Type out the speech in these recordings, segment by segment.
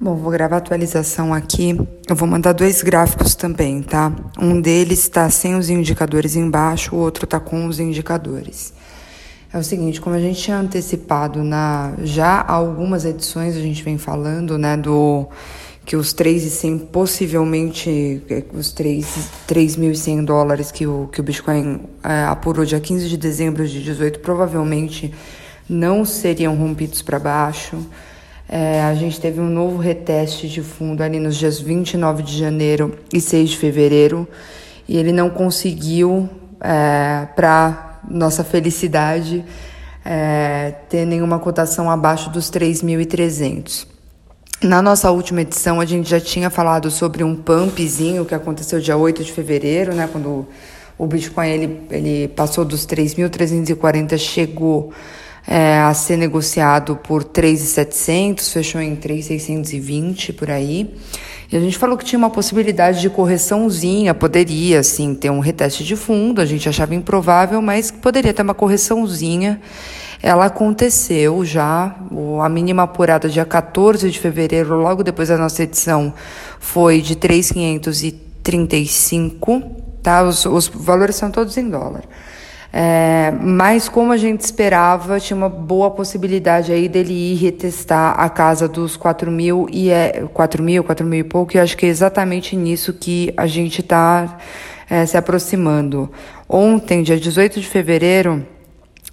Bom, vou gravar a atualização aqui. Eu vou mandar dois gráficos também, tá? Um deles está sem os indicadores embaixo, o outro está com os indicadores. É o seguinte, como a gente tinha antecipado na já algumas edições a gente vem falando, né, do que os 3.100 possivelmente os 3.100 dólares que o que o Bitcoin é, apurou dia 15 de dezembro de 18 provavelmente não seriam rompidos para baixo. É, a gente teve um novo reteste de fundo ali nos dias 29 de janeiro e 6 de fevereiro e ele não conseguiu, é, para nossa felicidade, é, ter nenhuma cotação abaixo dos 3.300. Na nossa última edição, a gente já tinha falado sobre um pumpzinho que aconteceu dia 8 de fevereiro, né, quando o Bitcoin ele, ele passou dos 3.340, chegou é, a ser negociado por 3,700, fechou em 3,620 por aí. E a gente falou que tinha uma possibilidade de correçãozinha, poderia sim ter um reteste de fundo, a gente achava improvável, mas poderia ter uma correçãozinha. Ela aconteceu já, a mínima apurada dia 14 de fevereiro, logo depois da nossa edição, foi de 3,535, tá? Os, os valores são todos em dólar. É, mas como a gente esperava, tinha uma boa possibilidade aí dele ir retestar a casa dos 4 mil e é 4 mil, 4 mil e pouco, e acho que é exatamente nisso que a gente está é, se aproximando. Ontem, dia 18 de fevereiro,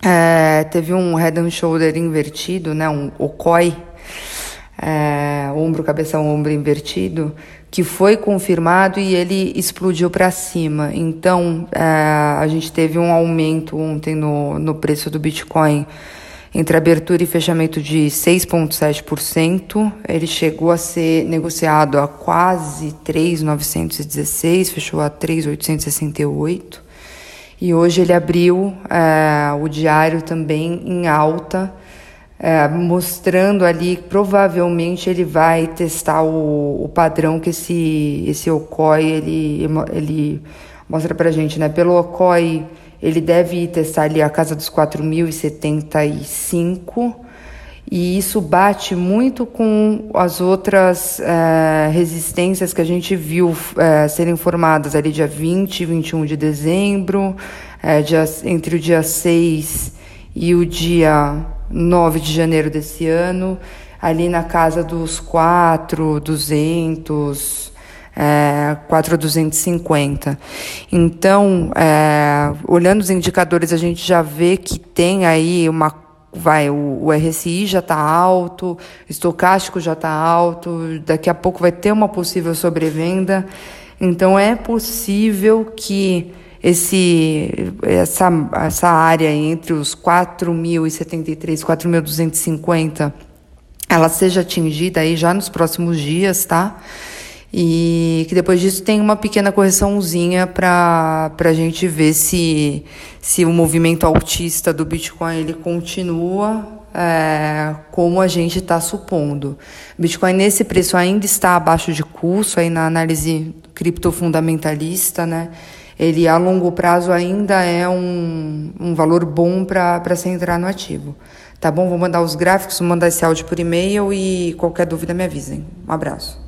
é, teve um head and shoulder invertido, né, um OCOI, é, ombro, cabeça, ombro invertido, que foi confirmado e ele explodiu para cima. Então, é, a gente teve um aumento ontem no, no preço do Bitcoin entre abertura e fechamento de 6,7%. Ele chegou a ser negociado a quase 3,916, fechou a 3,868. E hoje ele abriu é, o diário também em alta é, mostrando ali provavelmente ele vai testar o, o padrão que esse, esse OCOI ele, ele mostra pra gente, né? Pelo OCOI, ele deve testar ali a casa dos 4.075 e isso bate muito com as outras é, resistências que a gente viu é, serem formadas ali dia 20 e 21 de dezembro, é, dia, entre o dia 6 e o dia 9 de janeiro desse ano, ali na casa dos 4,200, é, 4,250. Então, é, olhando os indicadores, a gente já vê que tem aí uma vai o, o RSI já está alto, estocástico já está alto, daqui a pouco vai ter uma possível sobrevenda. Então é possível que esse, essa, essa área entre os 4.073 e 4.250 ela seja atingida aí já nos próximos dias, tá? E que depois disso tem uma pequena correçãozinha para a gente ver se, se o movimento altista do Bitcoin ele continua é, como a gente está supondo. Bitcoin nesse preço ainda está abaixo de curso aí na análise criptofundamentalista, né? Ele a longo prazo ainda é um, um valor bom para se entrar no ativo. Tá bom? Vou mandar os gráficos, vou mandar esse áudio por e-mail e qualquer dúvida me avisem. Um abraço.